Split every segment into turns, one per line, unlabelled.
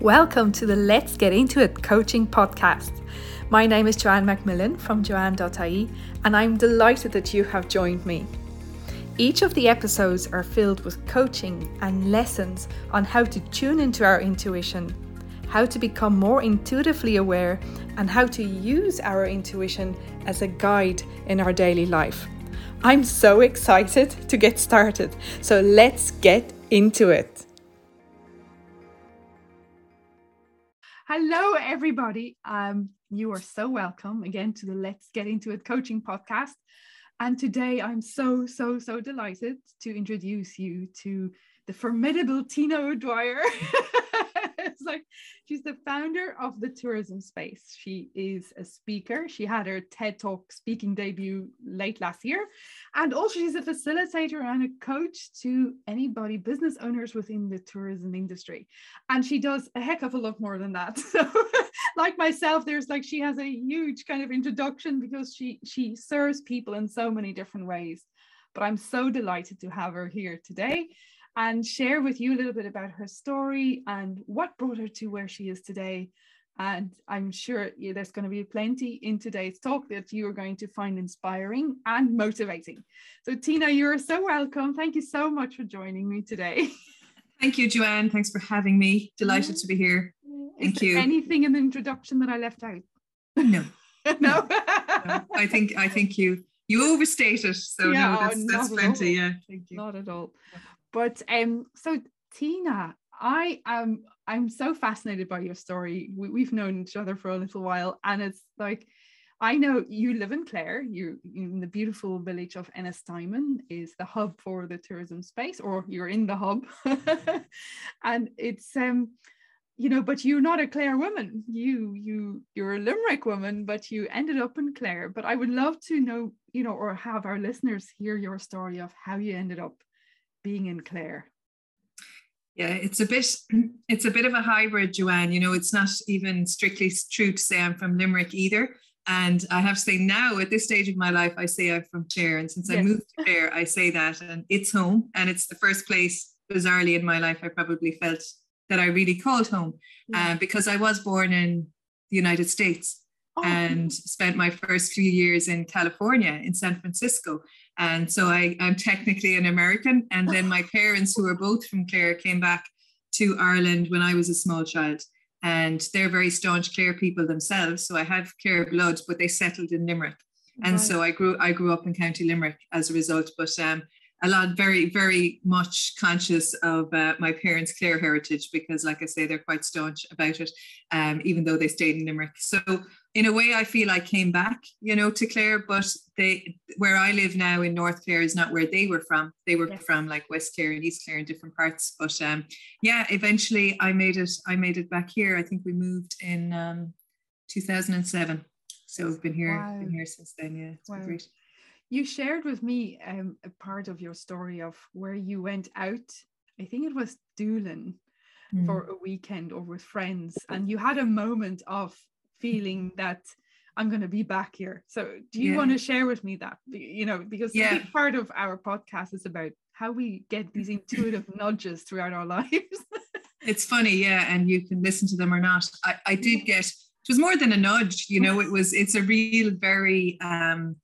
Welcome to the Let's Get Into It coaching podcast. My name is Joanne Macmillan from joanne.ie, and I'm delighted that you have joined me. Each of the episodes are filled with coaching and lessons on how to tune into our intuition, how to become more intuitively aware, and how to use our intuition as a guide in our daily life. I'm so excited to get started, so let's get into it. Hello, everybody. Um, you are so welcome again to the Let's Get Into It coaching podcast. And today I'm so, so, so delighted to introduce you to the formidable Tina O'Dwyer. it's like she's the founder of the tourism space. She is a speaker. She had her TED Talk speaking debut late last year. And also, she's a facilitator and a coach to anybody, business owners within the tourism industry. And she does a heck of a lot more than that. So, like myself, there's like she has a huge kind of introduction because she she serves people in so many different ways. But I'm so delighted to have her here today and share with you a little bit about her story and what brought her to where she is today. And I'm sure yeah, there's going to be plenty in today's talk that you are going to find inspiring and motivating. So, Tina, you're so welcome. Thank you so much for joining me today.
Thank you, Joanne. Thanks for having me. Delighted to be here. Mm-hmm. Thank you.
Anything in the introduction that I left out?
No.
no.
no. I think I think you you overstated. So yeah, no, oh, that's, that's plenty. Yeah.
Thank you. Not at all. But um, so Tina, I am I'm so fascinated by your story. We, have known each other for a little while, and it's like I know you live in Clare. You're in the beautiful village of Ennistymon is the hub for the tourism space, or you're in the hub, and it's um you know but you're not a clare woman you you you're a limerick woman but you ended up in clare but i would love to know you know or have our listeners hear your story of how you ended up being in Clare?
Yeah, it's a bit it's a bit of a hybrid, Joanne. You know, it's not even strictly true to say I'm from Limerick either. And I have to say now, at this stage of my life, I say I'm from Clare. And since yes. I moved to Clare, I say that. And it's home. And it's the first place, bizarrely, in my life, I probably felt that I really called home yeah. uh, because I was born in the United States oh. and spent my first few years in California, in San Francisco. And so I, I'm technically an American. And then my parents, who are both from Clare, came back to Ireland when I was a small child. And they're very staunch Clare people themselves. So I have Clare blood, but they settled in Limerick. And right. so I grew I grew up in County Limerick as a result. But um, a lot very very much conscious of uh, my parents clare heritage because like i say they're quite staunch about it um, even though they stayed in limerick so in a way i feel i came back you know to clare but they where i live now in north clare is not where they were from they were yes. from like west clare and east clare in different parts but um, yeah eventually i made it i made it back here i think we moved in um, 2007 so we've been here wow. been here since then yeah it's wow. great
you shared with me um, a part of your story of where you went out. I think it was Doolin mm. for a weekend or with friends, and you had a moment of feeling that I'm going to be back here. So, do you yeah. want to share with me that? You know, because yeah. part of our podcast is about how we get these intuitive nudges throughout our lives.
it's funny, yeah, and you can listen to them or not. I, I did get. It was more than a nudge, you know. It was. It's a real, very. um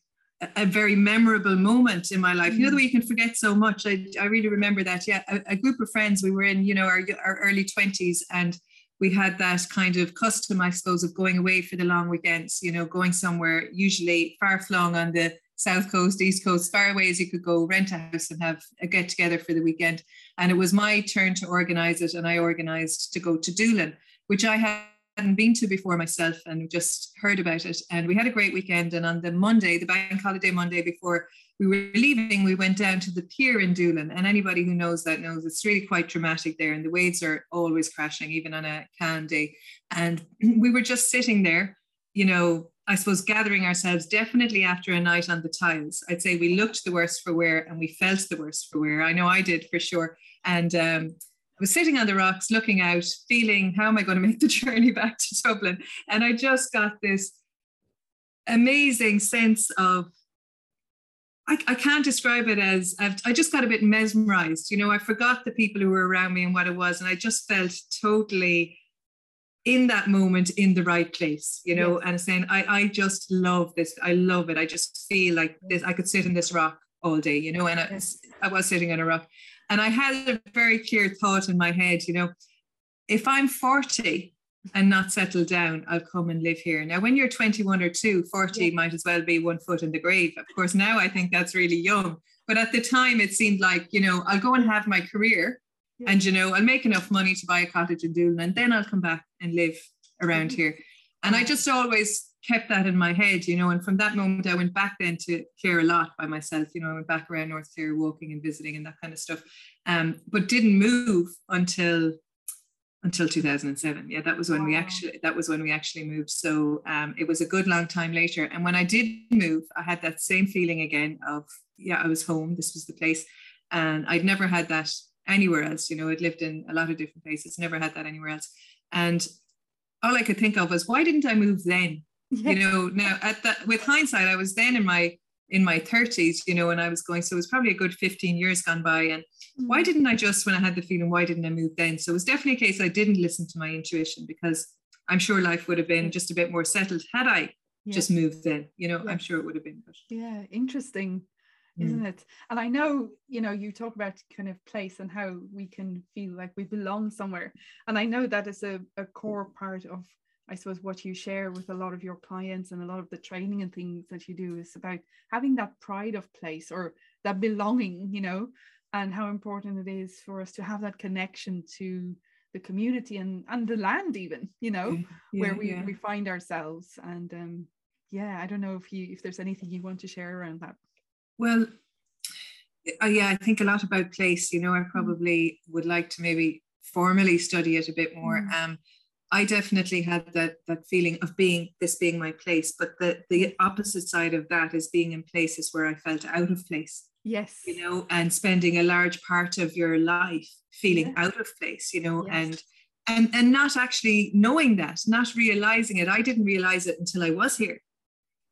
a very memorable moment in my life. You know the mm. way you can forget so much. I, I really remember that. Yeah, a, a group of friends. We were in, you know, our, our early twenties, and we had that kind of custom, I suppose, of going away for the long weekends. You know, going somewhere usually far flung on the south coast, east coast, far away as you could go, rent a house and have a get together for the weekend. And it was my turn to organise it, and I organised to go to Doolin, which I had hadn't been to before myself and just heard about it. And we had a great weekend. And on the Monday, the bank holiday Monday before we were leaving, we went down to the pier in Doolin. And anybody who knows that knows it's really quite dramatic there. And the waves are always crashing, even on a calm day. And we were just sitting there, you know, I suppose gathering ourselves definitely after a night on the tiles. I'd say we looked the worst for wear and we felt the worst for wear. I know I did for sure. And um, I was sitting on the rocks looking out, feeling, how am I going to make the journey back to Dublin? And I just got this amazing sense of, I, I can't describe it as, I've, I just got a bit mesmerized. You know, I forgot the people who were around me and what it was. And I just felt totally in that moment in the right place, you know,
Yes.
and saying, I, I just love this. I love it. I just feel like this, I could sit in this rock all day, you know, and I,
Yes.
I was sitting in a rock. And I had a very clear thought in my head, you know, if I'm 40 and not settled down, I'll come and live here. Now, when you're 21 or 2, 40
Yeah.
might as well be one foot in the grave. Of course, now I think that's really young. But at the time, it seemed like, you know, I'll go and have my career
Yeah.
and, you know, I'll make enough money to buy a cottage in Doolin and then I'll come back and live around
Mhm.
here. And I just always kept that in my head, you know, and from that moment I went back then to Clare a lot by myself, you know, I went back around North Clare walking and visiting and that kind of stuff. Um, but didn't move until until 2007. Yeah, that was when we actually that was when we actually moved. So um, it was a good long time later. And when I did move, I had that same feeling again of yeah, I was home. This was the place, and I'd never had that anywhere else. You know, I'd lived in a lot of different places, never had that anywhere else. And all I could think of was why didn't I move then?
Yeah.
You know, now at that with hindsight, I was then in my in my 30s, you know, and I was going, so it was probably a good 15 years gone by. And
Mm.
why didn't I just, when I had the feeling, why didn't I move then? So it was definitely a case I didn't listen to my intuition because I'm sure life would have been just a bit more settled had I
Yeah.
just moved then. You know,
Yeah.
I'm sure it would have been. But,
yeah interesting
Mm.
isn't it and i know you know you talk about kind of place and how we can feel like we belong somewhere and i know that is a, a core part of i suppose what you share with a lot of your clients and a lot of the training and things that you do is about having that pride of place or that belonging you know and how important it is for us to have that connection to the community and and the land even you know
Yeah,
where we,
yeah.
we find ourselves and um yeah i don't know if you if there's anything you want to share around that
Well, uh, yeah, I think a lot about place. You know,
Mm.
I probably would like to maybe formally study it a bit more.
Mm.
Um, I definitely had that that feeling of being this being my place, but the the opposite side of that is being in places where I felt out of place.
yes
You know, and spending a large part of your life feeling out of place. You know,
Yes.
and and and not actually knowing that, not realizing it. I didn't realize it until I was here.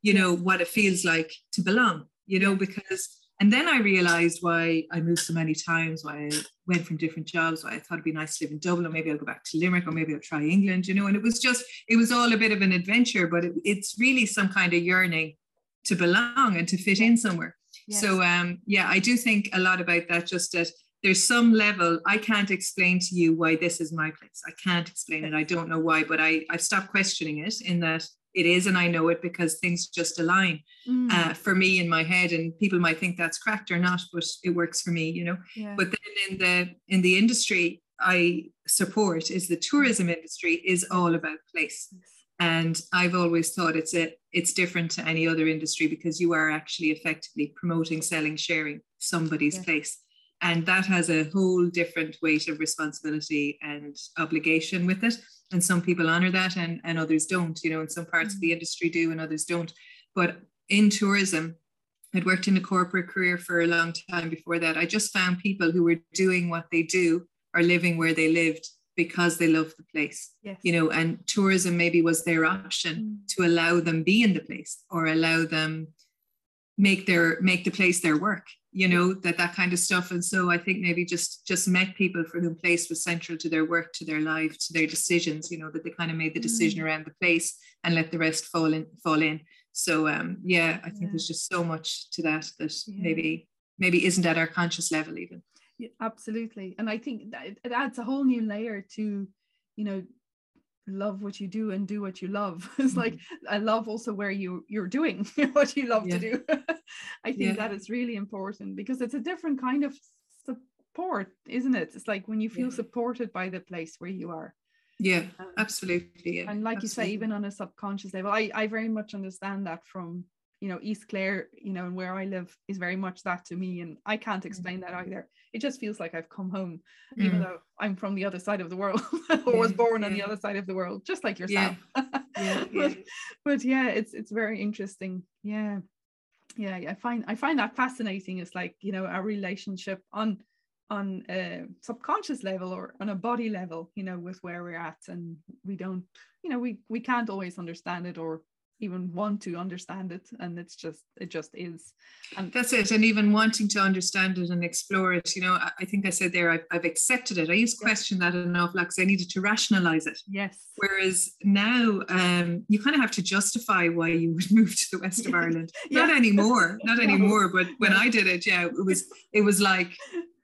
You know what it feels like to belong. You know, because and then I realized why I moved so many times, why I went from different jobs, why I thought it'd be nice to live in Dublin, or maybe I'll go back to Limerick, or maybe I'll try England, you know. And it was just, it was all a bit of an adventure, but it, it's really some kind of yearning to belong and to fit in somewhere.
yes.
So um, yeah, I do think a lot about that. Just that there's some level I can't explain to you why this is my place. I can't explain it. I don't know why, but I I've stopped questioning it in that it is, and I know it because things just align
Mm,
uh, for me in my head. And people might think that's cracked or not, but it works for me, you know.
yeah.
But then in the in the industry I support is the tourism industry is all about place.
Yes.
And I've always thought it's a it's different to any other industry because you are actually effectively promoting, selling, sharing somebody's
Yeah.
place. And that has a whole different weight of responsibility and obligation with it. And some people honor that and, and others don't, you know, in some parts of the industry do and others don't. But in tourism, I'd worked in a corporate career for a long time before that. I just found people who were doing what they do or living where they lived because they love the place
yes.
you know and tourism maybe was their option
Mm.
to allow them be in the place or allow them make their make the place their work you know that that kind of stuff and so i think maybe just just met people for whom place was central to their work to their life to their decisions you know that they kind of made the decision
Mm.
around the place and let the rest fall in fall in so um yeah i think
Yeah.
there's just so much to that that
Yeah.
maybe maybe isn't at our conscious level even
Yeah, absolutely and i think that it, it adds a whole new layer to you know love what you do and do what you love. It's like i love also where you you're doing what you love to do. I think
Yeah.
that is really important because it's a different kind of support isn't it? It's like when you feel
Yeah.
supported by the place where you are.
Yeah
Um,
absolutely yeah
and like you say even on a subconscious level i i very much understand that from you know east clare you know and where i live is very much that to me and i can't explain that either. It just feels like i've come home even
Mm.
though i'm from the other side of the world or was
Yeah,
born on the other side of the world just like
Yeah,
yourself.
yeah,
but,
yeah.
but yeah it's it's very interesting. Yeah yeah i find i find that fascinating. It's like you know our relationship on on a subconscious level or on a body level you know with where we're at and we don't you know we we can't always understand it or even want to understand it and it's just it just is.
And that's it and even wanting to understand it and explore it you know i, I think i said there I've, I've, accepted it. I used to question that enough like i needed to rationalize it.
Yes.
Whereas now um, you kind of have to justify why you would move to the west of ireland. Yeah. not anymore not anymore but when i did it yeah it was it was like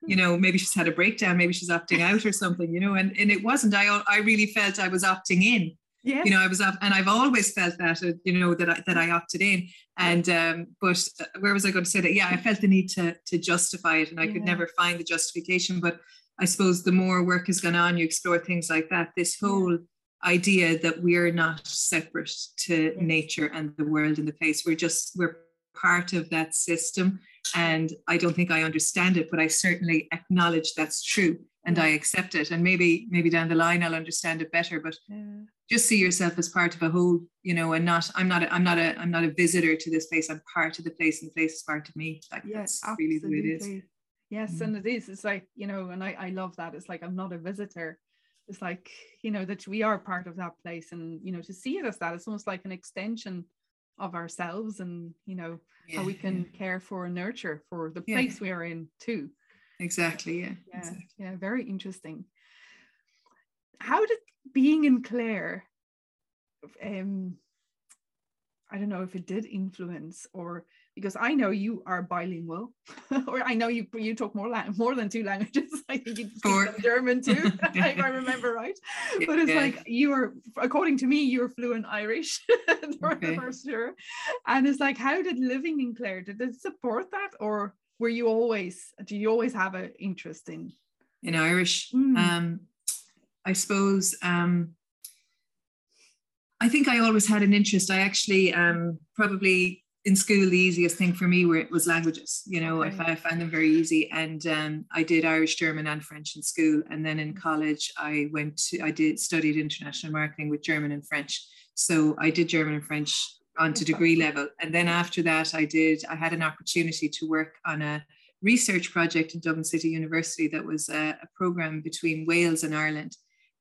you know maybe she's had a breakdown maybe she's opting out or something you know and, and it wasn't. I i really felt i was opting in
yeah.
You know, I was up and I've always felt that, uh, you know, that I, that I opted in. And, um, but uh, where was I going to say that? Yeah, I felt the need to, to justify it and I yeah. could never find the justification. But I suppose the more work has gone on, you explore things like that. This whole idea that we're not separate to nature and the world and the place. We're just, we're part of that system. And I don't think I understand it, but I certainly acknowledge that's true and I accept it. And maybe, maybe down the line I'll understand it better. But yeah. just see yourself as part of a whole you know and not i'm not a, i'm not a i'm not a visitor to this place. I'm part of the place and the place is part of me. Like yes that's really the way it is.
yes mm. and it is. It's like you know and I, I love that. It's like i'm not a visitor. It's like you know that we are part of that place and you know to see it as that it's almost like an extension of ourselves and you know yeah, how we can yeah. care for and nurture for the place yeah. we are in too
exactly yeah
yeah,
exactly.
yeah very interesting how did being in Clare, um, I don't know if it did influence or because I know you are bilingual, or I know you you talk more lang- more than two languages. I think you speak German too, if I remember right. But it's yeah. like you are, according to me, you're fluent Irish for okay. year, and it's like, how did living in Clare did it support that, or were you always do you always have an interest in
in Irish? Mm. Um, I suppose um, I think I always had an interest. I actually um, probably in school the easiest thing for me were, was languages. You know, okay. I, I, found them very easy, and um, I did Irish, German, and French in school. And then in college, I went to I did studied international marketing with German and French. So I did German and French on to degree level, and then after that, I did I had an opportunity to work on a research project in Dublin City University that was a, a program between Wales and Ireland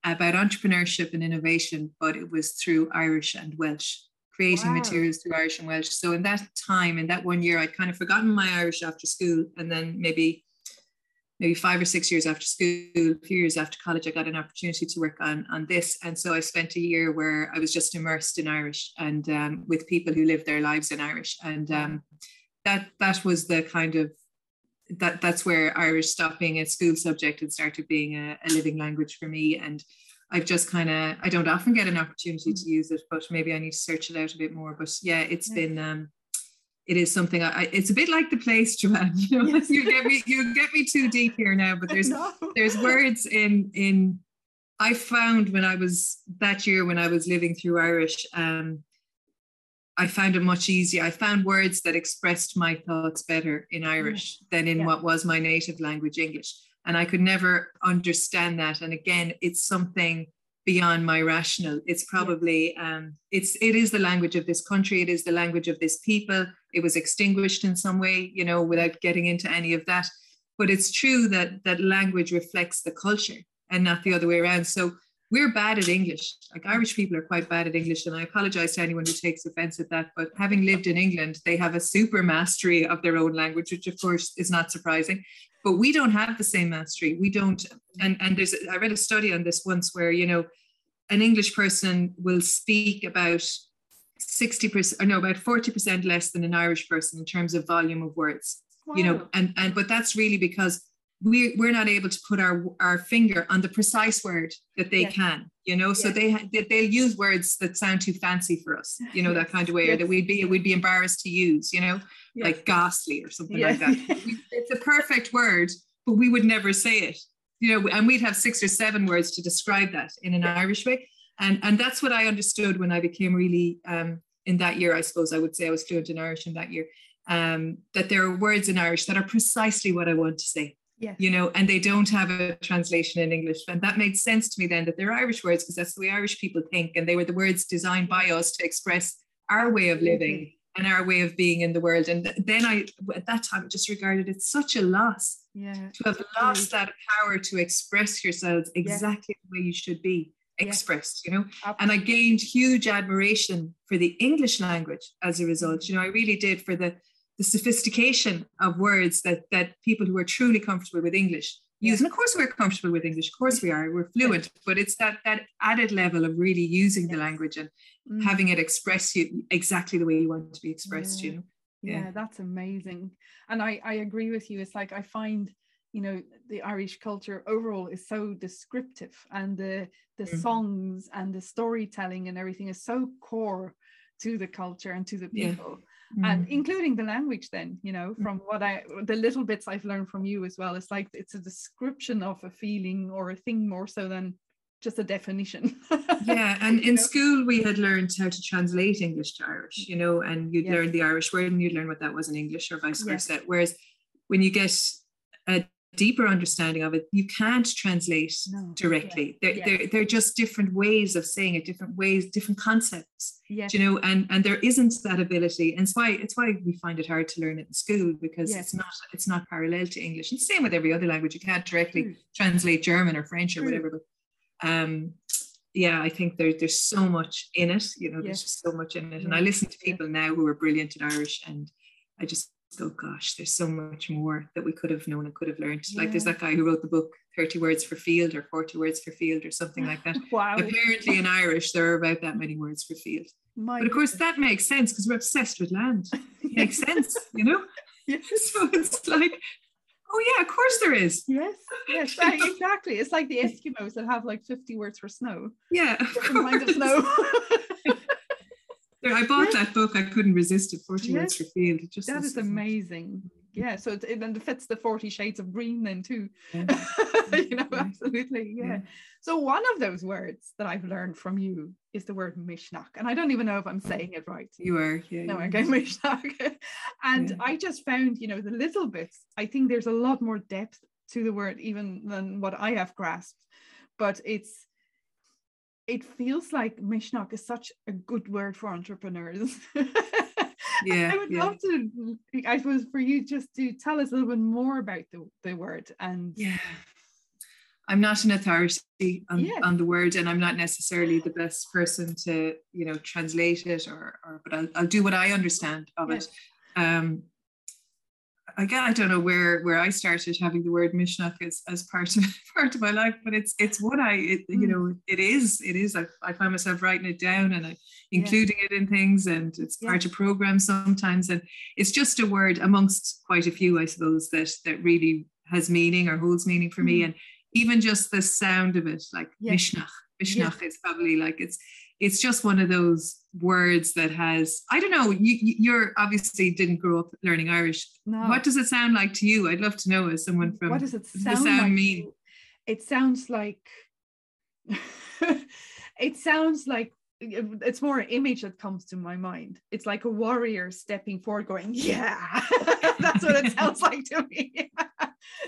about entrepreneurship and innovation, but it was through Irish and Welsh, creating wow. materials through Irish and Welsh. So in that time, in that one year, I'd kind of forgotten my Irish after school. And then maybe maybe five or six years after school, a few years after college, I got an opportunity to work on, on this. And so I spent a year where I was just immersed in Irish and um, with people who live their lives in Irish. And um, that that was the kind of that that's where Irish stopped being a school subject and started being a, a living language for me. And I've just kind of I don't often get an opportunity to use it, but maybe I need to search it out a bit more. But yeah, it's been um it is something I, it's a bit like the place, Joanne. You know, yes. you get me you get me too deep here now, but there's there's words in in I found when I was that year when I was living through Irish, um, I found it much easier. I found words that expressed my thoughts better in Irish yeah. than in yeah. what was my native language, English. And I could never understand that. And again, it's something beyond my rational. It's probably um, it's it is the language of this country. It is the language of this people. It was extinguished in some way, you know, without getting into any of that. But it's true that that language reflects the culture and not the other way around. So we're bad at English. Like Irish people are quite bad at English, and I apologize to anyone who takes offense at that. But having lived in England, they have a super mastery of their own language, which of course is not surprising. But we don't have the same mastery. We don't. And and there's I read a study on this once where you know an English person will speak about 60% or no about 40% less than an Irish person in terms of volume of words. Wow. You know, and and but that's really because we, we're not able to put our, our finger on the precise word that they yes. can, you know, yes. so they, they, they'll use words that sound too fancy for us, you know, yes. that kind of way, or that we'd be, we'd be embarrassed to use, you know, like ghastly or something like that. it's a perfect word, but we would never say it, you know, and we'd have six or seven words to describe that in an Irish way. And, and that's what I understood when I became really, um, in that year, I suppose I would say I was fluent in Irish in that year, um, that there are words in Irish that are precisely what I want to say
yeah.
you know, and they don't have a translation in English. And that made sense to me then that they're Irish words because that's the way Irish people think. And they were the words designed by us to express our way of living and our way of being in the world. And then I, at that time, just regarded it such a loss
yeah.
to have lost that power to express yourselves exactly yeah. the way you should be expressed, you know. Absolutely. And I gained huge admiration for the English language as a result. Mm. You know, I really did for the the sophistication of words that that people who are truly comfortable with English use. And of course, we're comfortable with English. Of course, we are. We're fluent. But it's that that added level of really using the language and mm. having it express you exactly the way you want to be expressed.
Yeah.
You know.
Yeah. yeah, that's amazing. And I I agree with you. It's like I find you know the irish culture overall is so descriptive and the the mm-hmm. songs and the storytelling and everything is so core to the culture and to the people mm-hmm. and including the language then you know from mm-hmm. what i the little bits i've learned from you as well it's like it's a description of a feeling or a thing more so than just a definition
yeah and in know? school we had learned how to translate english to irish you know and you'd yes. learn the irish word and you'd learn what that was in english or vice versa whereas when you get a deeper understanding of it, you can't translate no. directly. Yeah. They're, yeah. they're, they're just different ways of saying it, different ways, different concepts. Yes. You know, and and there isn't that ability. And it's why it's why we find it hard to learn it in school because yes. it's not it's not parallel to English. And same with every other language. You can't directly True. translate German or French or True. whatever. But um yeah, I think there, there's so much in it. You know, yes. there's just so much in it. And I listen to people now who are brilliant in Irish and I just oh gosh, there's so much more that we could have known and could have learned. Yeah. Like there's that guy who wrote the book 30 words for field or 40 words for field or something like that.
wow.
Apparently in Irish there are about that many words for field. My but of course that makes sense because we're obsessed with land. It makes sense, you know? Yes. So it's like, oh yeah, of course there is.
Yes, yes, exactly. It's like the Eskimos that have like 50 words for snow.
Yeah.
Different of snow.
I bought that book. I couldn't resist it. Forty yes. for field. It
just that is amazing. Yeah, so it, it, and it fits the Forty Shades of Green then too. Yeah. you know, absolutely. Yeah. yeah. So one of those words that I've learned from you is the word misneach, and I don't even know if I'm saying it right.
You are. Yeah.
No, okay, misneach. and yeah. I just found, you know, the little bits. I think there's a lot more depth to the word even than what I have grasped, but it's it feels like Misneach is such a good word for entrepreneurs.
yeah,
I would
yeah.
love to. I suppose for you just to tell us a little bit more about the, the word and.
Yeah, I'm not an authority on, yeah. on the word, and I'm not necessarily the best person to you know translate it or or. But I'll I'll do what I understand of yeah. it. Um, again, I don't know where where I started having the word misneach as, as part of part of my life, but it's it's what I it, you hmm. know it is it is I, I find myself writing it down and I, including yeah. it in things and it's yeah. part of programs sometimes and it's just a word amongst quite a few I suppose that that really has meaning or holds meaning for mm. me hmm. and even just the sound of it like yeah. misneach misneach is probably like it's it's just one of those words that has i don't know you you're obviously didn't grow up learning irish. No. what does it sound like to you? I'd love to know as someone from
what does it sound, sound like mean. it sounds like it sounds like it's more an image that comes to my mind. It's like a warrior stepping forward going yeah. That's what it sounds like to me.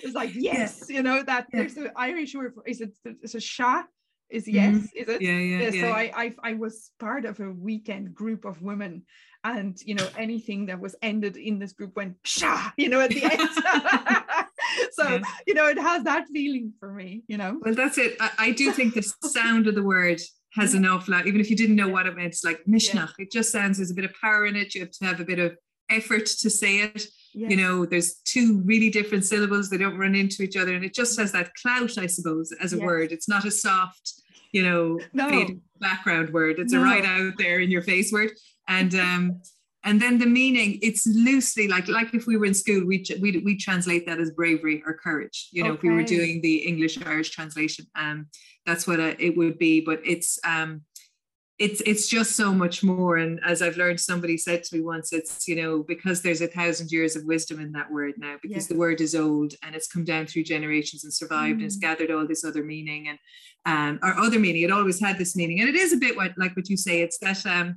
It's like yes you know that yeah. there's an irish word for is it it's a shah is mm-hmm. yes mm-hmm. is it?
Yeah, yeah, yeah
so I, I i was part of a weekend group of women and you know anything that was ended in this group went Psha! you know at the end. So yeah. you know it has that feeling for me you know?
Well that's it. I, I do think the sound of the word has enough like even if you didn't know what it meant it's like misneach it just sounds there's a bit of power in it. You have to have a bit of effort to say it you know there's two really different syllables they don't run into each other and it just has that clout i suppose as a yes. word it's not a soft you know no. background word it's no. a right out there in your face word and um and then the meaning it's loosely like like if we were in school we we we translate that as bravery or courage you know okay. if we were doing the english irish translation um that's what uh, it would be but it's um it's it's just so much more and as i've learned somebody said to me once it's you know because there's a thousand years of wisdom in that word now because the word is old and it's come down through generations and survived mm. and it's mm. gathered all this other meaning and um or other meaning it always had this meaning and it is a bit what like what you say it's that um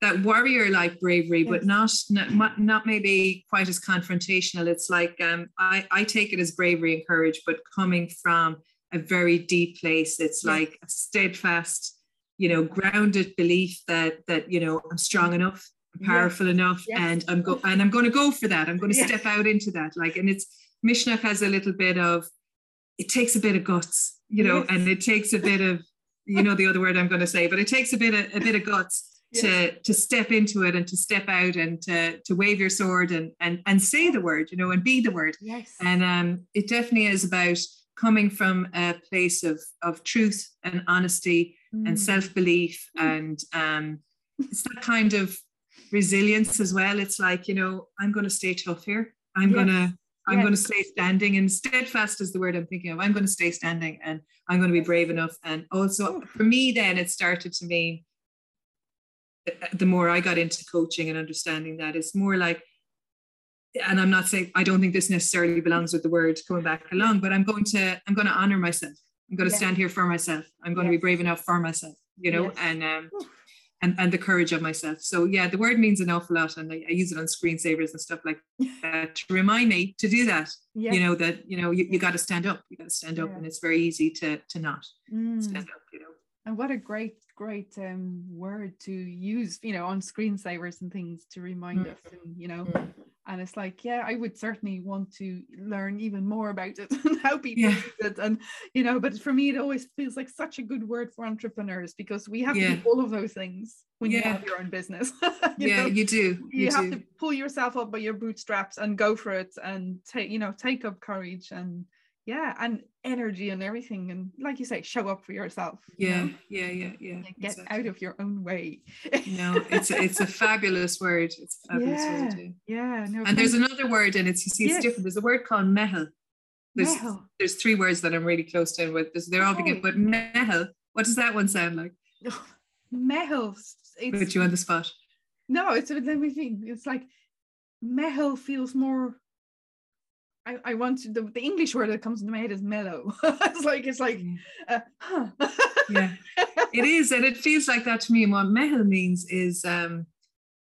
that warrior like bravery yes. but not, not not maybe quite as confrontational it's like um i i take it as bravery and courage but coming from a very deep place it's yes. like a steadfast you know grounded belief that that you know i'm strong enough I'm powerful yes. enough yes. and i'm go and i'm going to go for that i'm going to yes. step out into that like and it's misneach has a little bit of it takes a bit of guts you know and it takes a bit of you know the other word I'm going to say, but it takes a bit of a bit of guts to to step into it and to step out and to to wave your sword and and and say the word, you know, and be the word.
Yes.
And um, it definitely is about coming from a place of of truth and honesty mm. and self belief and um, it's that kind of resilience as well. It's like you know, I'm going to stay tough here. I'm yes. gonna I'm yes. going to stay standing and steadfast is the word I'm thinking of. I'm going to stay standing and I'm going to be brave enough. And also for me, then it started to mean the more I got into coaching and understanding that, it's more like, and I'm not saying I don't think this necessarily belongs with the word coming back along, but I'm going to I'm going to honor myself. I'm going to stand here for myself. I'm going to be brave enough for myself, you know, yes. and um, and and the courage of myself. So yeah, the word means an awful lot, and I, I use it on screensavers and stuff like that to remind me to do that. You know that you know you, you got to stand up. You got to stand up, yeah. and it's very easy to to not mm. stand up. You know.
And what a great, great um, word to use, you know, on screensavers and things to remind mm. us, and you know, mm. And it's like, yeah, I would certainly want to learn even more about it and how people yeah. use it, and you know, but for me, it always feels like such a good word for entrepreneurs because we have yeah. to do all of those things when yeah. you have your own business.
you yeah, know? you do.
You, you have do. to pull yourself up by your bootstraps and go for it, and take, you know, take up courage and yeah and energy and everything and like you say show up for yourself
yeah you know? yeah yeah yeah
get exactly. out of your own way
no it's a, it's a fabulous word it's a fabulous
yeah,
word too.
yeah no,
and there's another word and it's you see it's yes. different there's a word called meitheal there's meitheal. there's three words that i'm really close to with they're all begin but meitheal what does that one sound like
meitheal
it's put you on the spot
no it's let me think it's like meitheal feels more I, I want to, the, the English word that comes into my head is mellow. it's like it's like uh, huh.
yeah, it is, and it feels like that to me. And what meitheal means is um,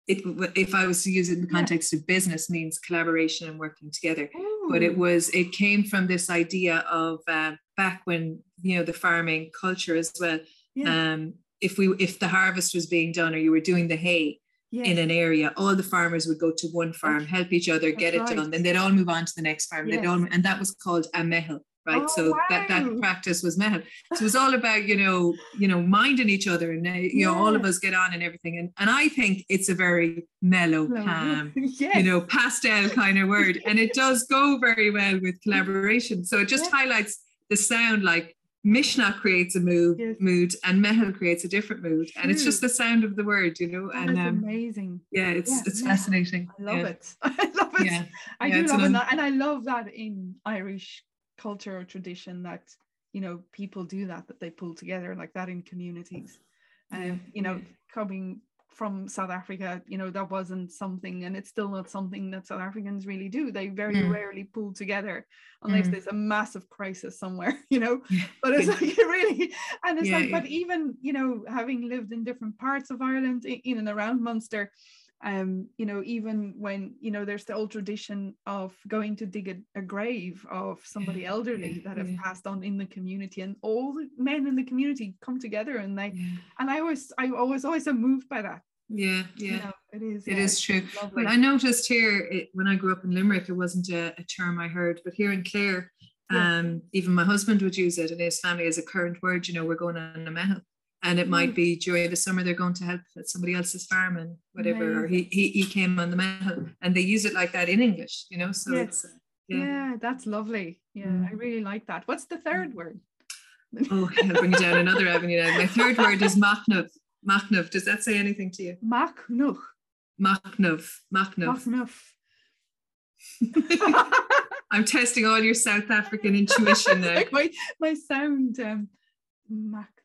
it if I was to use it in the context yeah. of business means collaboration and working together. Ooh. But it was it came from this idea of uh, back when you know the farming culture as well. Yeah. Um, if we if the harvest was being done or you were doing the hay, yes. in an area, all the farmers would go to one farm, help each other, That's get it right. done, then they'd all move on to the next farm. Yes. They'd all, and that was called a meitheal, right? Oh, so wow. that that practice was meitheal. So it was all about you know you know minding each other, and uh, you yes. know all of us get on and everything. And and I think it's a very mellow, calm, you know, pastel kind of word, and it does go very well with collaboration. So it just highlights the sound like Misneach creates a mood, yes. mood, and Meitheal creates a different mood, True. and it's just the sound of the word, you know.
That
and
um, amazing.
Yeah, it's yeah, it's yeah. fascinating.
I love yeah. it. I love it. Yeah. I do love it, and I love that in Irish culture or tradition that you know people do that that they pull together like that in communities. And um, you know, coming from South Africa, you know, that wasn't something, and it's still not something that South Africans really do. They very mm. rarely pull together unless mm. there's a massive crisis somewhere, you know. But it's like really, and it's yeah, like, yeah. but even, you know, having lived in different parts of Ireland, in and around Munster, um, you know, even when, you know, there's the old tradition of going to dig a, a grave of somebody elderly yeah, that have yeah. passed on in the community and all the men in the community come together and they, yeah. and I always, I always, always am moved by that.
Yeah, yeah. You know,
it is.
It is true. But I noticed here it, when I grew up in Limerick, it wasn't a, a term I heard, but here in Clare, um, even my husband would use it and his family as a current word, you know, we're going on a meitheal and it might mm. be during the summer they're going to help at somebody else's farm and whatever Amazing. or he, he he came on the meitheal and they use it like that in english you know so
yes. it's uh, yeah. yeah. that's lovely yeah mm. i really like that what's the third mm. word
oh i'll bring you down another avenue now my third word is machnamh machnamh does that say anything to you
machnamh
machnamh machnamh i'm testing all your south african intuition now
like my my sound um mac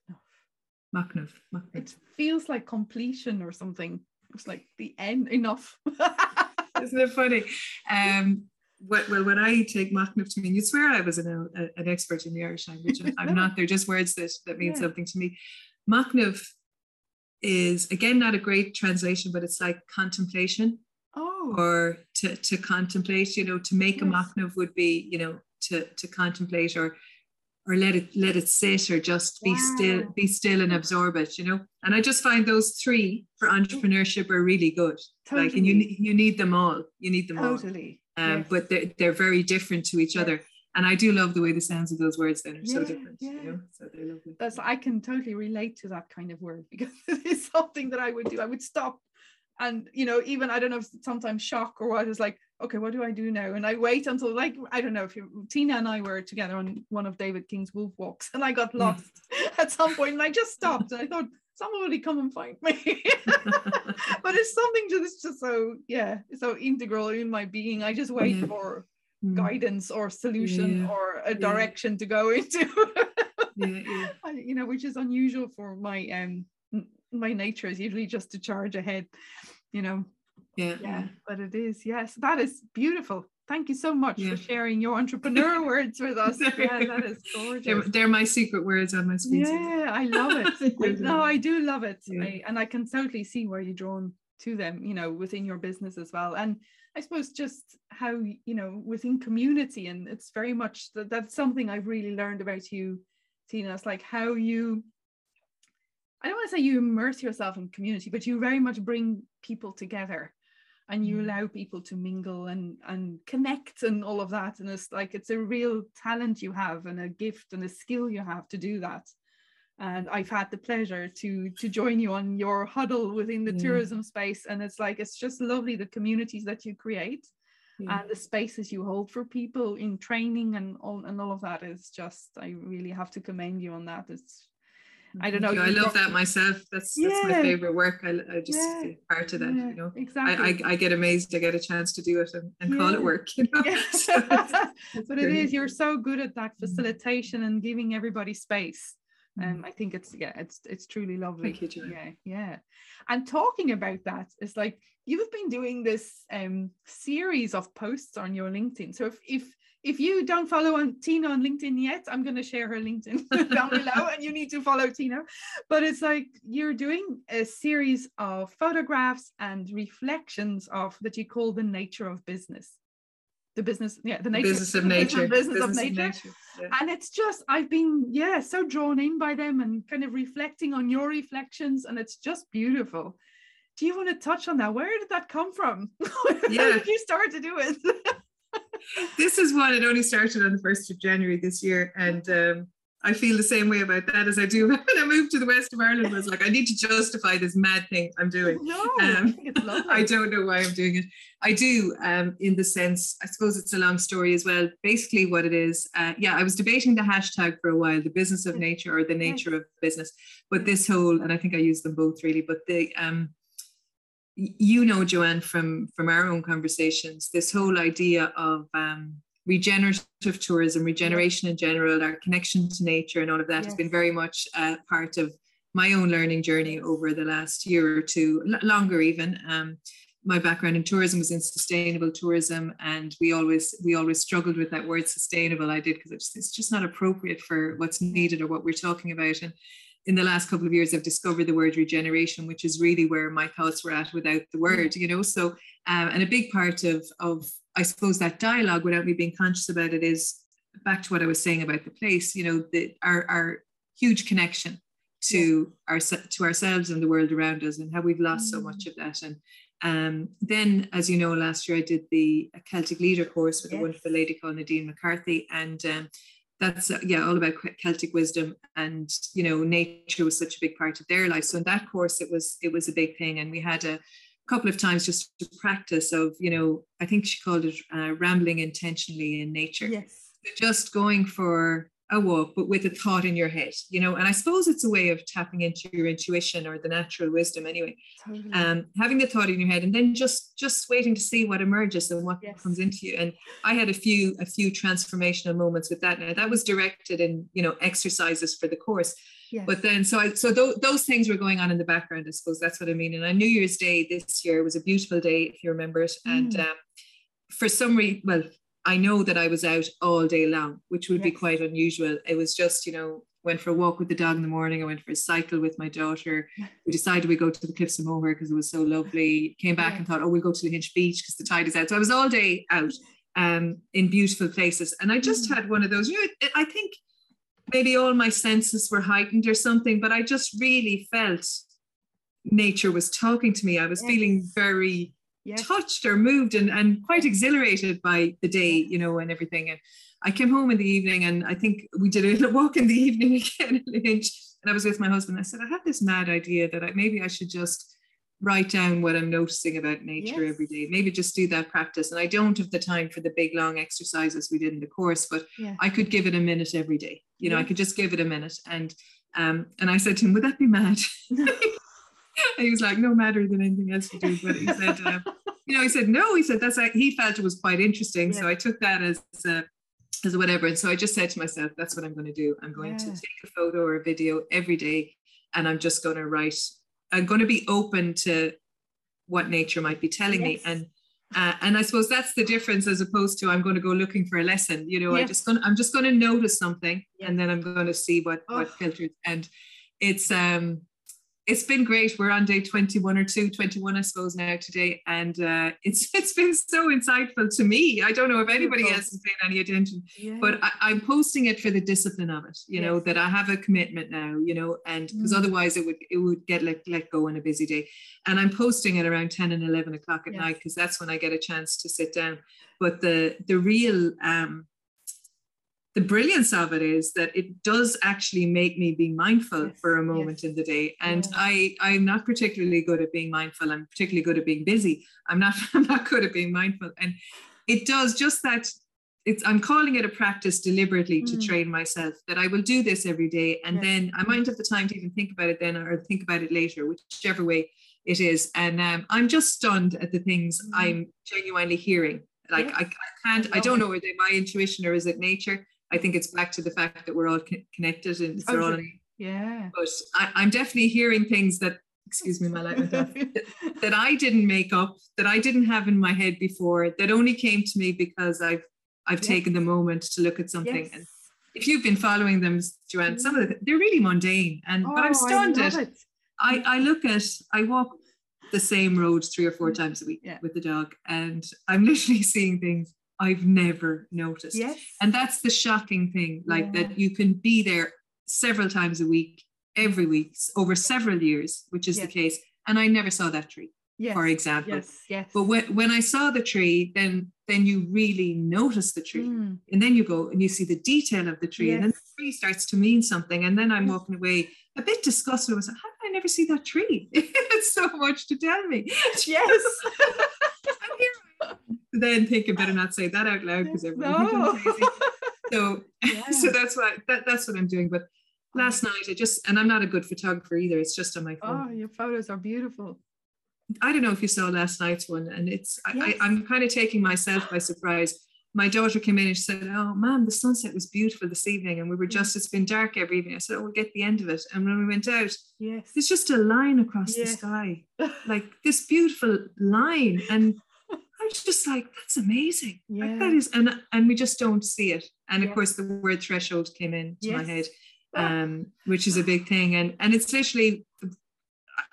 Machnamh.
It feels like completion or something. It's like the end enough.
Isn't it funny? Um, well, when I take Machnamh to mean, you swear I was an, a, an expert in the Irish language. I'm not. They're just words that, that mean yeah. something to me. Machnamh is, again, not a great translation, but it's like contemplation.
Oh.
Or to, to contemplate, you know, to make yes. a Machnamh would be, you know, to, to contemplate or or let it let it sit or just be wow. still be still and absorb it you know and i just find those three for entrepreneurship are really good totally. like and you you need them all you need them
totally
all um, yes. but they're, they're very different to each yes. other and I do love the way the sounds of those words then are so different.
yeah.
You know, so they're lovely.
That's I can totally relate to that kind of word because it is something that I would do. I would stop and you know, even I don't know if sometimes shock or what is like, okay, what do I do now? And I wait until like I don't know if you, Tina and I were together on one of David King's wolf walks and I got lost at some point and I just stopped and I thought somebody come and find me. but it's something that's just so yeah, so integral in my being. I just wait
Yeah.
for
Mm.
guidance or solution
Yeah.
or a
Yeah.
direction to go into.
yeah, yeah.
You know, which is unusual for my um my nature is usually just to charge ahead, you know.
Yeah,
Yeah, but it is, yes, that is beautiful. Thank you so much
Yeah.
for sharing your entrepreneur words with us. Yeah, that is
They're,
gorgeous.
they're my secret words on my screen.
Yeah, I love it. I, no. I do love it.
Yeah.
I, and I can totally see where you're drawn to them, you know, within your business as well. And I suppose just how, you know, within community, and it's very much that that's something I've really learned about you, Tina. It's like how you, I don't want to say you immerse yourself in community, but you very much bring people together and you
Mm.
allow people to mingle and and connect and all of that and it's like it's a real talent you have and a gift and a skill you have to do that and i've had the pleasure to to join you on your huddle within the
Yeah.
tourism space and it's like it's just lovely the communities that you create
Yeah.
and the spaces you hold for people in training and all and all of that is just i really have to commend you on that it's I don't know.
I love that myself. That's that's my favorite work. I, I just
Yeah.
part of that.
yeah,
You know,
exactly
I, I I get amazed. I get a chance to do it and, and call it work. You know,
Yeah.
So it's- it's
but it
great.
you're so good at that
Mm.
facilitation and giving everybody space
Mm.
um i think it's yeah it's it's truly lovely
Thank you,
yeah yeah and talking about that it's like you've been doing this um series of posts on your linkedin so if if if you don't follow on Tina on LinkedIn yet, I'm going to share her LinkedIn down below, and you need to follow Tina. But it's like you're doing a series of photographs and reflections of that you call the nature of business, the business, yeah, the nature,
business of nature.
business, of nature
Yeah.
and it's just i've been yeah so drawn in by them and kind of reflecting on your reflections and it's just beautiful do you want to touch on that where did that come from how
Yeah.
did you start to do it
This is one. It only started on the first of January this year, and um, I feel the same way about that as I do when I moved to the west of Ireland. I was like, I need to justify this mad thing I'm doing.
no i
Um,
lovely
I don't know why I'm doing it. I do, um, in the sense, I suppose it's a long story as well. Basically, what it is, uh, yeah, I was debating the hashtag for a while, the business of nature or the nature of business. But this whole, and I think I use them both really, but the, um, you know, Joanne, from from our own conversations, this whole idea of um, regenerative tourism, regeneration in general, our connection to nature, and all of that has been very much uh, part of my own learning journey over the last year or two, longer even. Um, my background in tourism was in sustainable tourism, and we always we always struggled with that word sustainable. I did because it's, it's just not appropriate for what's needed or what we're talking about. And in the last couple of years, I've discovered the word regeneration, which is really where my thoughts were at without the word. You know, so um, and a big part of of I suppose that dialogue, without me being conscious about it, is back to what I was saying about the place. You know, the our our huge connection to our to ourselves and the world around us, and how we've lost so
Mm.
much of that. And um, then, as you know, last year I did the Celtic Leader course with a
Yes.
wonderful lady called Nadine McCarthy, and um, that's uh, yeah all about Celtic wisdom and you know nature was such a big part of their life. So in that course, it was it was a big thing, and we had a couple of times just to practice of you know I think she called it uh, rambling intentionally in nature.
Yes.
Just going for a walk, but with a thought in your head, you know. And I suppose it's a way of tapping into your intuition or the natural wisdom, anyway.
totally
Um, having the thought in your head, and then just just waiting to see what emerges and what
Yes.
comes into you. And I had a few a few transformational moments with that. Now that was directed in you know exercises for the course,
yes.
but then so I so th- those things were going on in the background. I suppose that's what I mean. And on New Year's Day this year was a beautiful day, if you remember it, and
Mm.
um, for some reason, well, I know that I was out all day long, which would be quite unusual. It was just, you know, went for a walk with the dog in the morning. I went for a cycle with my daughter. We decided we go to the Cliffs of Moher because it was so lovely. Came back
Yeah.
and thought, oh, we'll go to Lahinch Beach because the tide is out. So I was all day out um, in beautiful places. And I just
Mm.
had one of those, you know, I think maybe all my senses were heightened or something, but I just really felt nature was talking to me. I was feeling very
Yes.
touched or moved and, and quite exhilarated by the day, you know, and everything. And I came home in the evening and I think we did a little walk in the evening again at Lahinch. And I was with my husband. I said, I have this mad idea that I, maybe I should just write down what I'm noticing about nature
Yes.
every day. Maybe just do that practice. And I don't have the time for the big long exercises we did in the course, but
Yeah.
I could give it a minute every day. You know, I could just give it a minute. And um, and I said to him, would that be mad? and he was like, no matter than anything else you do. But he said, uh, you know, he said, no, he said, that's like, he felt it was quite interesting. So I took that as, uh, as whatever. And so I just said to myself, that's what I'm going to do. I'm going to take a photo or a video every day. And I'm just going to write, I'm going to be open to what nature might be telling me. And uh, and I suppose that's the difference as opposed to I'm going to go looking for a lesson. You know, I just going I'm just going to notice something
Yes.
and then I'm going to see what what
Oh.
filters. And it's um it's been great. We're on day 21 or 2, 21, I suppose, now today. And uh, it's it's been so insightful to me. I don't know if anybody
Beautiful.
else is paying any attention,
Yeah.
but I, I'm posting it for the discipline of it, you know, that I have a commitment now, you know, and because
Mm.
otherwise it would it would get let, let go on a busy day. And I'm posting it around 10 and 11 o'clock at
Yes.
night because that's when I get a chance to sit down. But the the real um the brilliance of it is that it does actually make me be mindful
Yes,
for a moment
yes.
in the day. And
Yeah.
I I'm not particularly good at being mindful. I'm particularly good at being busy. I'm not I'm not good at being mindful. And it does just that it's I'm calling it a practice deliberately to
Mm.
train myself that I will do this every day and
Yes.
then I might have the time to even think about it then or think about it later, whichever way it is. And um, I'm just stunned at the things
Mhm.
I'm genuinely hearing. Like I. I can't, I, don't know whether my intuition or is it nature. I think it's back to the fact that we're all co- connected and
Oh,
they're all.
Yeah.
But I, I'm definitely hearing things that, excuse me, my light went off that I didn't make up, that I didn't have in my head before, that only came to me because I've I've
Yes.
taken the moment to look at something.
yes.
And if you've been following them, Joanne, some of the mm. they're really mundane. And but
Oh,
I'm stunned
I
at
it.
I, I look at I walk the same road three or four mm. times a week
Yeah.
with the dog, and I'm literally seeing things I've never noticed.
Yes.
And that's the shocking thing, like
Yeah.
that you can be there several times a week, every week, over several years, which is
Yes.
the case. And I never saw that tree,
yes.
for example.
Yes. Yes.
But when, when I saw the tree, then then you really notice the tree.
Mm,
And then you go and you see the detail of the tree. And then the tree starts to mean something. And then I'm
Yes.
walking away a bit disgusted. I was like, how did I never see that tree? it's so much to tell me.
yes.
And here I think then thinking better not say that out loud because thinks
no.
I'm crazy. So,
Yeah.
so that's what that, that's what I'm doing. But last night I just and I'm not a good photographer either. It's just on my phone.
oh, your photos are beautiful.
I don't know if you saw last night's one, and it's I,
Yes.
I, I'm kind of taking myself by surprise. My daughter came in and she said, "Oh, mom, the sunset was beautiful this evening, and we were
Mm.
just it's been dark every evening." I said, "Oh, we'll get the end of it." And when we went out,
Yes.
there's just a line across the sky, like this beautiful line, and I was just like, "That's amazing." Like
Yeah.
that is, and and we just don't see it. And of course, the word threshold came into my
Yes.
head,
Ah.
um, which is a big thing. And and it's literally,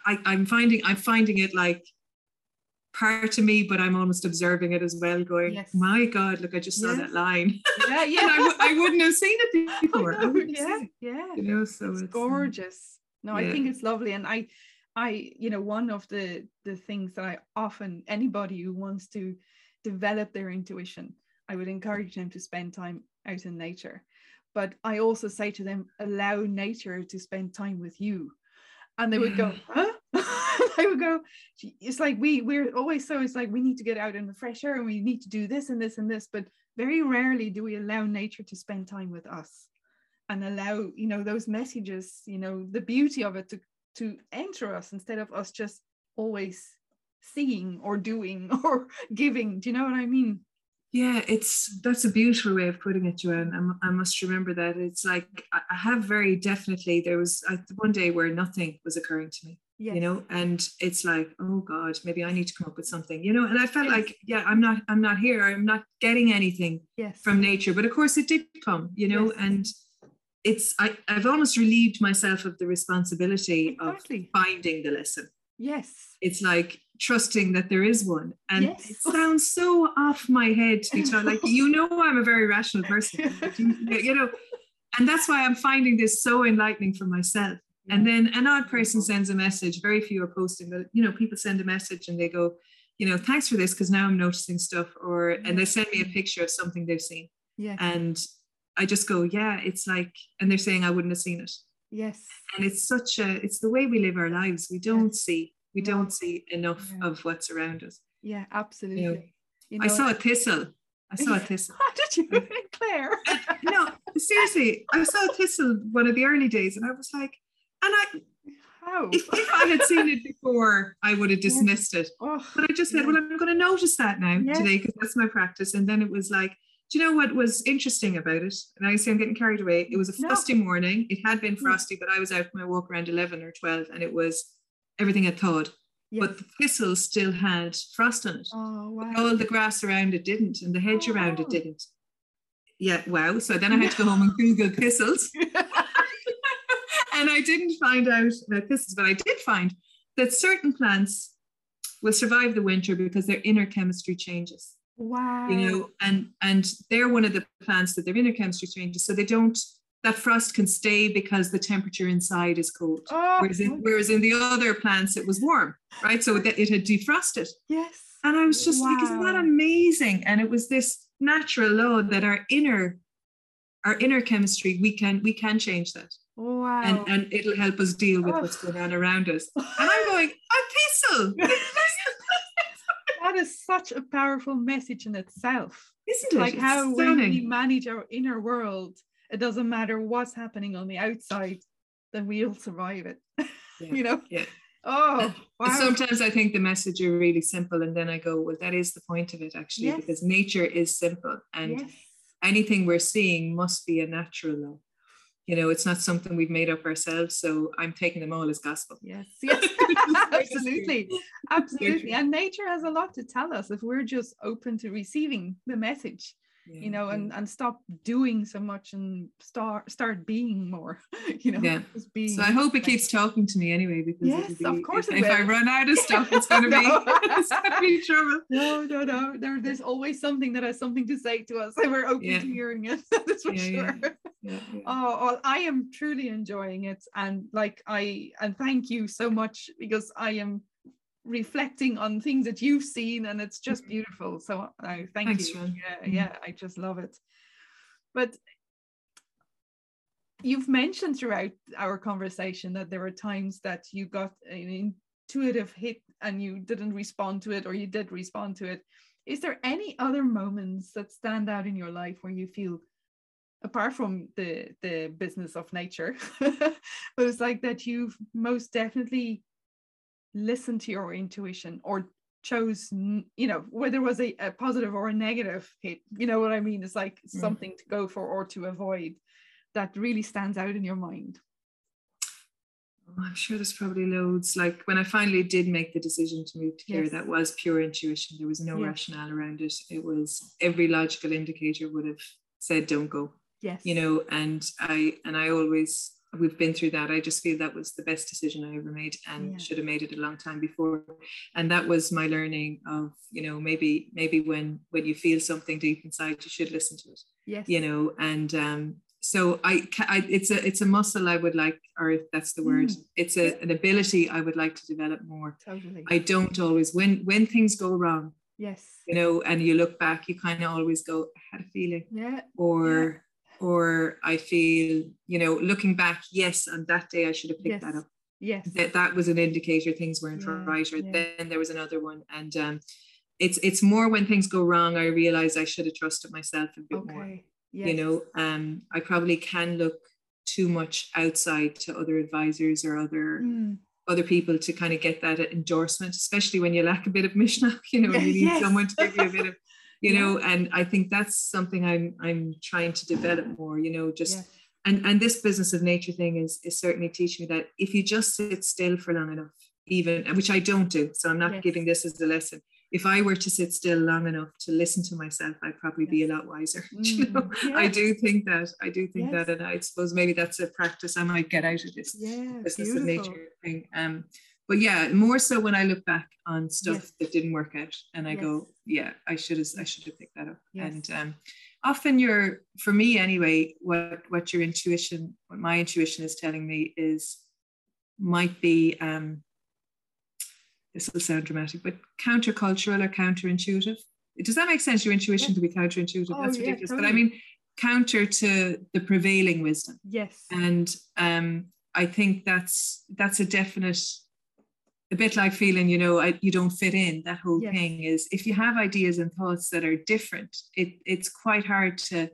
I, I'm finding I'm finding it like part of me, but I'm almost observing it as well. Going,
Yes.
my God, look, I just saw
Yes.
that line,
yeah. Yeah.
I, w- I wouldn't have seen it before. I
know,
wouldn't
yeah.
it,
Yeah.
you know, so
it's
it's um,
gorgeous no i think it's lovely and i i you know one of the the things that i often anybody who wants to develop their intuition i would encourage them to spend time out in nature. But i also say to them allow nature to spend time with you. And they would go huh? They would go it's like we we're always so it's like we need to get out in the fresh air and we need to do this and this and this. But very rarely do we allow nature to spend time with us and allow you know those messages you know the beauty of it to to enter us instead of us just always seeing or doing or giving do you know what i mean
Yeah, it's that's a beautiful way of putting it, Joanne. I, I must remember that. It's like I have very definitely there was I, one day where nothing was occurring to me,
yes
you know, and it's like, oh God, maybe I need to come up with something, you know. And I felt
Yes.
like, yeah, I'm not, I'm not here. I'm not getting anything
yes
from nature. But of course, it did come, you know, and it's I, I've almost relieved myself of the responsibility
exactly
of finding the lesson.
yes
It's like trusting that there is one. And
Yes.
it sounds so off my head to be told, like, you know, I'm a very rational person, you, you know, and that's why I'm finding this so enlightening for myself. And then an odd person sends a message, very few are posting, but you know, people send a message and they go, you know, thanks for this because now I'm noticing stuff. Or and they send me a mm. picture of something they've seen.
Yeah.
And I just go, yeah, it's like, and they're saying I wouldn't have seen it.
Yes.
And it's such a, it's the way we live our lives. We don't
Yes.
see, we
No.
don't see enough
Yeah.
of what's around us.
Yeah, absolutely. You
I saw a thistle. I saw a thistle.
How did you, Claire?
no, seriously, I saw a thistle one of the early days, and I was like, and I,
How?
if, if I had seen it before, I would have
Yes.
dismissed it.
Oh,
But I just said,
Yeah.
well, I'm going to notice that now
Yes.
today because that's my practice. And then it was like, do you know what was interesting about it? And I say I'm getting carried away. It was a
No.
frosty morning. It had been
Mm.
frosty, but I was out for my walk around 11 or 12, and it was everything had thawed.
yes.
But the thistle still had frost on it.
oh, wow.
All the grass around it didn't, and the hedge around it
Oh.
didn't. Yeah, wow. So then I had to go home and Google thistles. and I didn't find out about thistles, but I did find that certain plants will survive the winter because their inner chemistry changes.
Wow.
You know, and and they're one of the plants that their inner chemistry changes, so they don't. That frost can stay because the temperature inside is cold.
oh,
Whereas in, whereas in the other plants it was warm, right? So that it had defrosted.
yes.
And I was just like, isn't that amazing? And it was this natural law that our inner, our inner chemistry, we can we can change that.
Wow.
And and it'll help us deal with
Oh.
what's going on around us. And I'm going, a thistle,
that is such a powerful message in itself.
isn't it?
Like how when we manage our inner world, it doesn't matter what's happening on the outside, then we'll survive it.
Yeah,
you know?
yeah.
Oh, wow.
Sometimes I think the message are really simple, and then I go, well, that is the point of it actually,
Yes.
because nature is simple, and
yes.
anything we're seeing must be a natural law. You know, it's not something we've made up ourselves. So I'm taking them all as gospel.
Yes, yes, absolutely, absolutely. And nature has a lot to tell us if we're just open to receiving the message,
Yeah,
you know, and and stop doing so much and start start being more, you know.
Yeah. So I hope it keeps talking to me anyway, because
Yes,
it'll
of course
if, if I run out of stuff, it's going to be
No.
it's going to be trouble.
No, no, no. There, there's always something that has something to say to us, and we're open
Yeah.
to hearing it. That's for sure. Oh, well, I am truly enjoying it, and like I and thank you so much because I am reflecting on things that you've seen, and it's just beautiful. So I thank
Thanks,
you.
Ron.
Yeah,
Mm.
yeah, I just love it. But you've mentioned throughout our conversation that there were times that you got an intuitive hit and you didn't respond to it, or you did respond to it. Is there any other moments that stand out in your life where you feel apart from the the business of nature but it's like that you've most definitely listened to your intuition or chose you know whether it was a, a positive or a negative hit you know what i mean it's like
Mm.
something to go for or to avoid that really stands out in your mind
Oh, I'm sure there's probably loads. Like when I finally did make the decision to move to here,
Yes.
that was pure intuition. There was no
Yes.
rationale around it. It was every logical indicator would have said, "Don't go."
yes
You know, and I and I always we've been through that. I just feel that was the best decision I ever made, and
Yeah.
should have made it a long time before. And that was my learning of you know maybe maybe when when you feel something deep inside, you should listen to it
yes
you know and um so I, I it's a it's a muscle i would like or if that's the word
Mm.
it's a, an ability i would like to develop more
totally
i don't always when when things go wrong
yes
you know and you look back you kind of always go i had a feeling
yeah
or or i feel you know looking back yes on that day i should have picked
yes.
that up.
Yes.
That that was an indicator things weren't
Yeah,
right or
yeah.
then there was another one. And um it's it's more when things go wrong i realize i should have trusted myself a bit more
okay.
you know? Um i probably can look too much outside to other advisors or other
Mm,
other people to kind of get that endorsement especially when you lack a bit of misneach you know you need
Yes.
someone to give you a bit of you
Yeah.
know and i think that's something i'm i'm trying to develop more you know just
yes.
and and this business of nature thing is is certainly teaching me that if you just sit still for long enough even which i don't do so i'm not
Yes.
giving this as a lesson if i were to sit still long enough to listen to myself i'd probably be a lot wiser you know
Mm,
I do think that. I do think
Yes.
that, and I suppose maybe that's a practice I might get out of this
yeah
business of
beautiful.
nature thing. Um, but yeah, more so when I look back on stuff
Yes.
that didn't work out, and I
Yes.
go, yeah, I should have, I should have picked that up.
Yes.
And um, often, your, for me anyway, what what your intuition, what my intuition is telling me is, might be um, this will sound dramatic, but countercultural or counterintuitive. Does that make sense? Your intuition yeah. to be counterintuitive. Oh, That's ridiculous. Yeah, totally. But I mean, counter to the prevailing wisdom.
Yes.
And um, I think that's that's a definite a bit like feeling, you know, I, you don't fit in. That whole yes. thing is if you have ideas and thoughts that are different, it it's quite hard to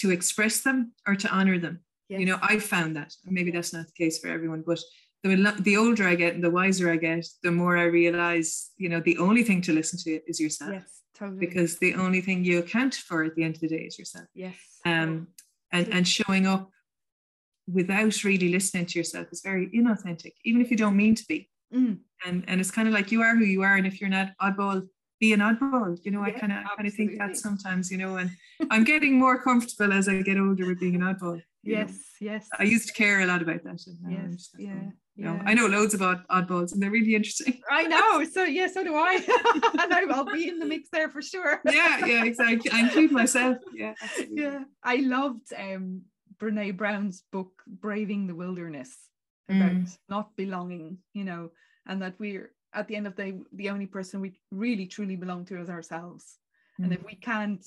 to express them or to honor them. Yes. You know, I found that. Maybe that's not the case for everyone, but the, the older I get and the wiser I get, the more I realize, you know, the only thing to listen to is yourself.
Yes, totally.
Because the only thing you account for at the end of the day is yourself.
Yes.
Um, and, and showing up without really listening to yourself is very inauthentic, even if you don't mean to be.
Mm.
And and it's kind of like you are who you are, and if you're not oddball, be an oddball. You know, yeah, I kind of kind of think that sometimes. You know, and I'm getting more comfortable as I get older with being an oddball.
Yes, know. yes.
I used to care a lot about that.
yes, yeah.
You know, I know loads about oddballs and they're really interesting.
I know. So yeah, so do I. and I'll be in the mix there for sure.
yeah, yeah, exactly. I include myself. Yeah. Absolutely.
Yeah. I loved um Brene Brown's book, Braving the Wilderness, about mm. not belonging, you know, and that we're at the end of the day, the only person we really truly belong to is ourselves. Mm. And if we can't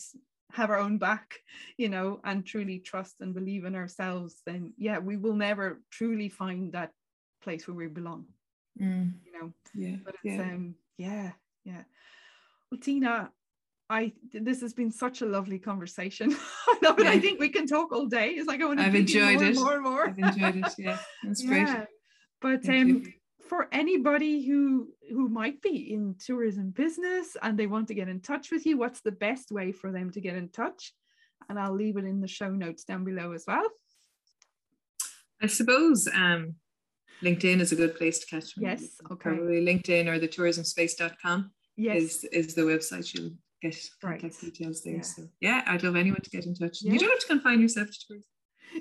have our own back, you know, and truly trust and believe in ourselves, then yeah, we will never truly find that place where we belong.
Mm.
You know.
Yeah.
But it's yeah. um yeah, yeah. Well, Tina, I this has been such a lovely conversation. I know, yeah. I think we can talk all day. It's like I want to
I've enjoyed
more
it.
And more and more.
I've enjoyed it. Yeah, that's great.
But Thank um, you. for anybody who who might be in tourism business and they want to get in touch with you, what's the best way for them to get in touch? And I'll leave it in the show notes down below as well.
I suppose um, LinkedIn is a good place to catch
me. Yes, okay.
Probably LinkedIn or the tourismspace.com
yes.
is, is the website you'll get
right.
contact details there. Yeah. So yeah, I'd love anyone to get in touch. Yeah. You don't have to confine yourself to tourism.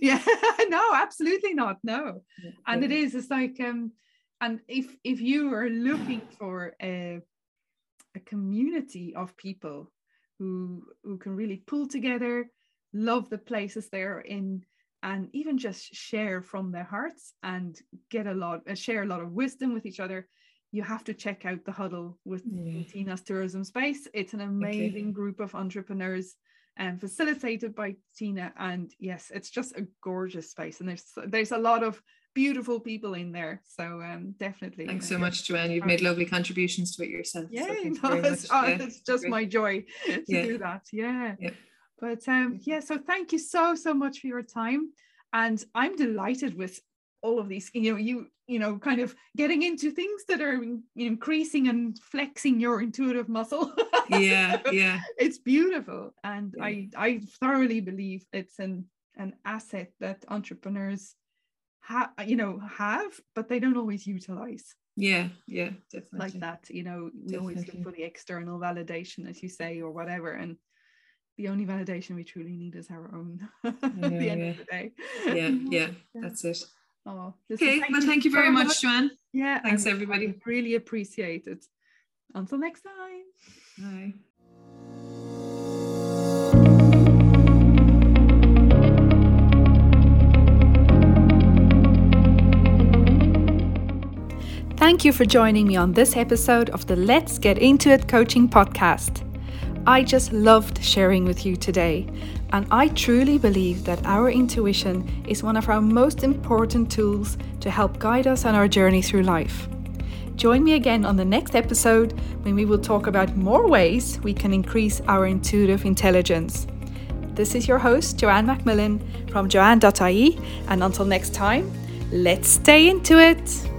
Yeah, no, absolutely not. No. Yeah. And it is, it's like um, and if if you are looking for a a community of people who who can really pull together, love the places they're in, and even just share from their hearts and get a lot, uh, share a lot of wisdom with each other, you have to check out the huddle with yeah. Tina's Tourism Space. It's an amazing okay. group of entrepreneurs and um, facilitated by Tina. And yes, it's just a gorgeous space. And there's there's a lot of beautiful people in there. So um definitely.
Thanks so much, Joanne. You've made lovely contributions to it yourself.
Yeah, so no, it's, oh, it's, just Great. my joy to yeah. do that. Yeah.
yeah.
But um yeah, so thank you so so much for your time. And I'm delighted with all of these you know you you know kind of getting into things that are increasing and flexing your intuitive muscle.
Yeah yeah.
It's beautiful. And yeah. i i thoroughly believe it's an an asset that entrepreneurs have you know have but they don't always utilize.
Yeah yeah definitely.
Like that you know we definitely. always look for the external validation as you say or whatever. And the only validation we truly need is our own at the end
yeah.
of the day.
yeah, yeah yeah that's it
Oh,
okay. Thank well, thank you very so much, much, Joanne.
Yeah.
Thanks, everybody.
really appreciate it. Until next time.
Bye.
Thank you for joining me on this episode of the Let's Get Into It coaching podcast. I just loved sharing with you today, and I truly believe that our intuition is one of our most important tools to help guide us on our journey through life. Join me again on the next episode when we will talk about more ways we can increase our intuitive intelligence. This is your host, Joanne Macmillan from joanne.ie, and until next time, let's stay into it.